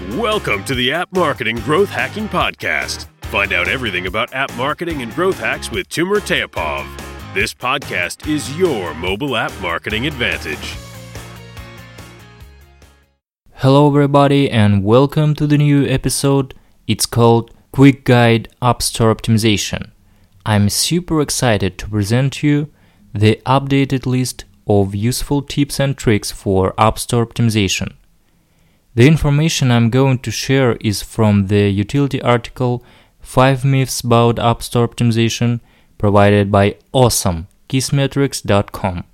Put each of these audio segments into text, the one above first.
Welcome to the App Marketing Growth Hacking Podcast. Find out everything about app marketing and growth hacks with Timur Teapov. This podcast is your mobile app marketing advantage. Hello, everybody, and welcome to the new episode. It's called Quick Guide App Store Optimization. I'm super excited to present you the updated list of useful tips and tricks for App Store optimization. The information I'm going to share is from the utility article 5 Myths About App Store Optimization provided by awesome kissmetrics.com.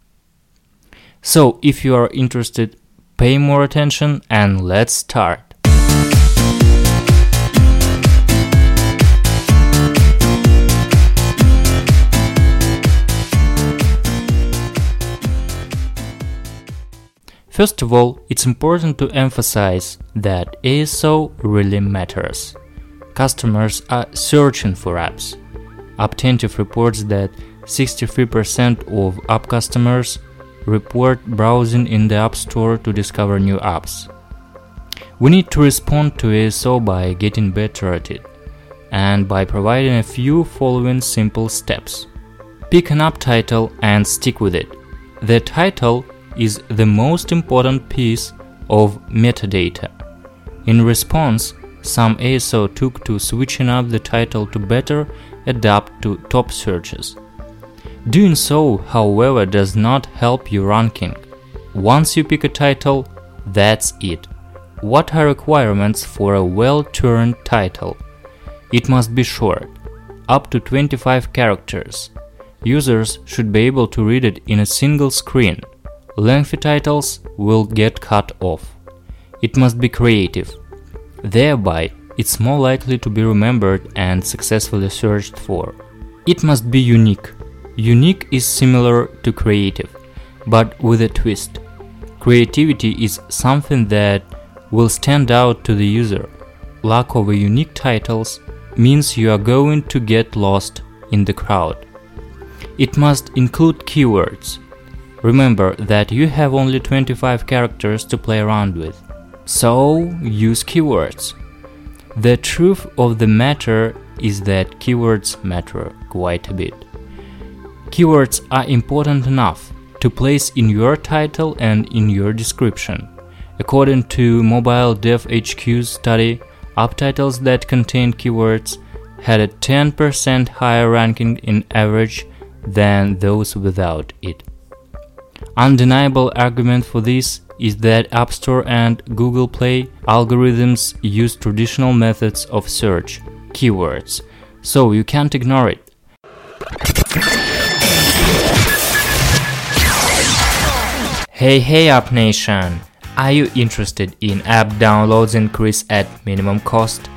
So, if you are interested, pay more attention and let's start. First of all, it's important to emphasize that ASO really matters. Customers are searching for apps. Apptentive reports that 63% of app customers report browsing in the App Store to discover new apps. We need to respond to ASO by getting better at it and by providing a few following simple steps. Pick an app title and stick with it. The title is the most important piece of metadata. In response, some ASO took to switching up the title to better adapt to top searches. Doing so, however, does not help your ranking. Once you pick a title, that's it. What are requirements for a well-turned title? It must be short, up to 25 characters. Users should be able to read it in a single screen lengthy titles will get cut off. It must be creative. Thereby, it's more likely to be remembered and successfully searched for. It must be unique. Unique is similar to creative, but with a twist. Creativity is something that will stand out to the user. Lack of unique titles means you are going to get lost in the crowd. It must include keywords, Remember that you have only 25 characters to play around with. So use keywords. The truth of the matter is that keywords matter quite a bit. Keywords are important enough to place in your title and in your description. According to Mobile Dev HQ's study, app titles that contained keywords had a 10% higher ranking in average than those without it. Undeniable argument for this is that App Store and Google Play algorithms use traditional methods of search, keywords, so you can't ignore it. Hey hey App Nation! Are you interested in app downloads increase at minimum cost?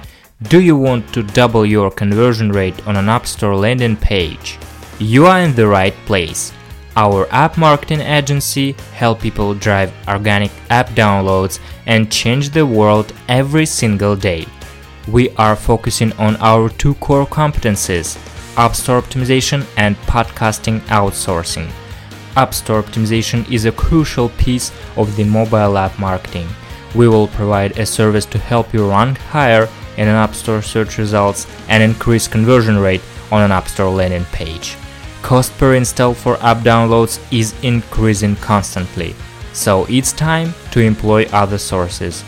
Do you want to double your conversion rate on an App Store landing page? You are in the right place. Our app marketing agency help people drive organic app downloads and change the world every single day. We are focusing on our two core competencies, App Store optimization and podcasting outsourcing. App Store optimization is a crucial piece of the mobile app marketing. We will provide a service to help you rank higher in an App Store search results and increase conversion rate on an App Store landing page cost per install for app downloads is increasing constantly, so it's time to employ other sources.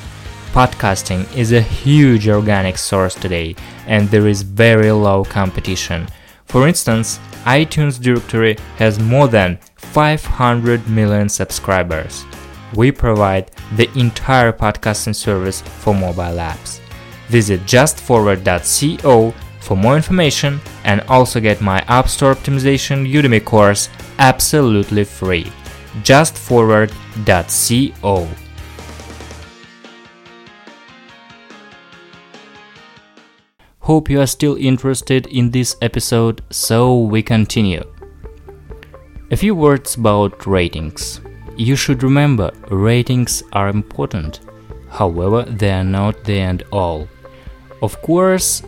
Podcasting is a huge organic source today, and there is very low competition. For instance, iTunes directory has more than 500 million subscribers. We provide the entire podcasting service for mobile apps. Visit justforward.co for more information and also get my App Store Optimization Udemy course absolutely free. Just Justforward.co. Hope you are still interested in this episode, so we continue. A few words about ratings. You should remember ratings are important, however, they are not the end all. Of course,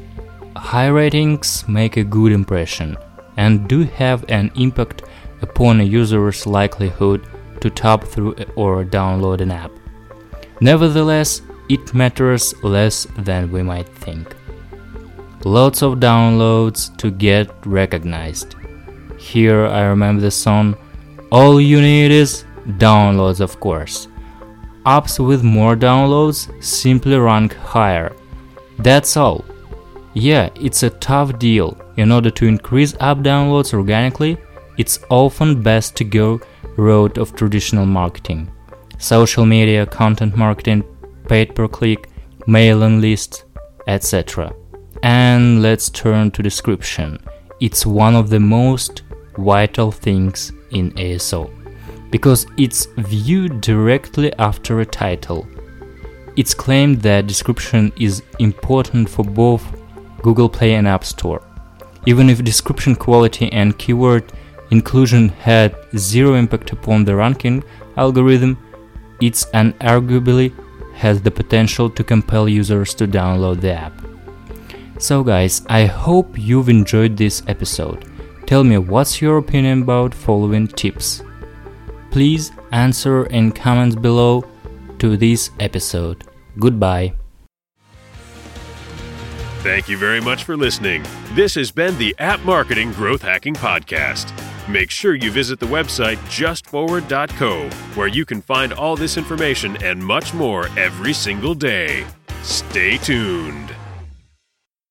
high ratings make a good impression and do have an impact upon a user's likelihood to tap through or download an app. Nevertheless, it matters less than we might think. Lots of downloads to get recognized. Here I remember the song All You Need Is Downloads, of course. Apps with more downloads simply rank higher. That's all. Yeah, it's a tough deal. In order to increase app downloads organically, it's often best to go route of traditional marketing. Social media, content marketing, paid per click, mailing lists, etc. And let's turn to description. It's one of the most vital things in ASO because it's viewed directly after a title. It's claimed that description is important for both Google Play and App Store. Even if description quality and keyword inclusion had zero impact upon the ranking algorithm, it unarguably has the potential to compel users to download the app. So, guys, I hope you've enjoyed this episode. Tell me what's your opinion about following tips. Please answer in comments below to this episode. Goodbye. Thank you very much for listening. This has been the App Marketing Growth Hacking Podcast. Make sure you visit the website justforward.co, where you can find all this information and much more every single day. Stay tuned.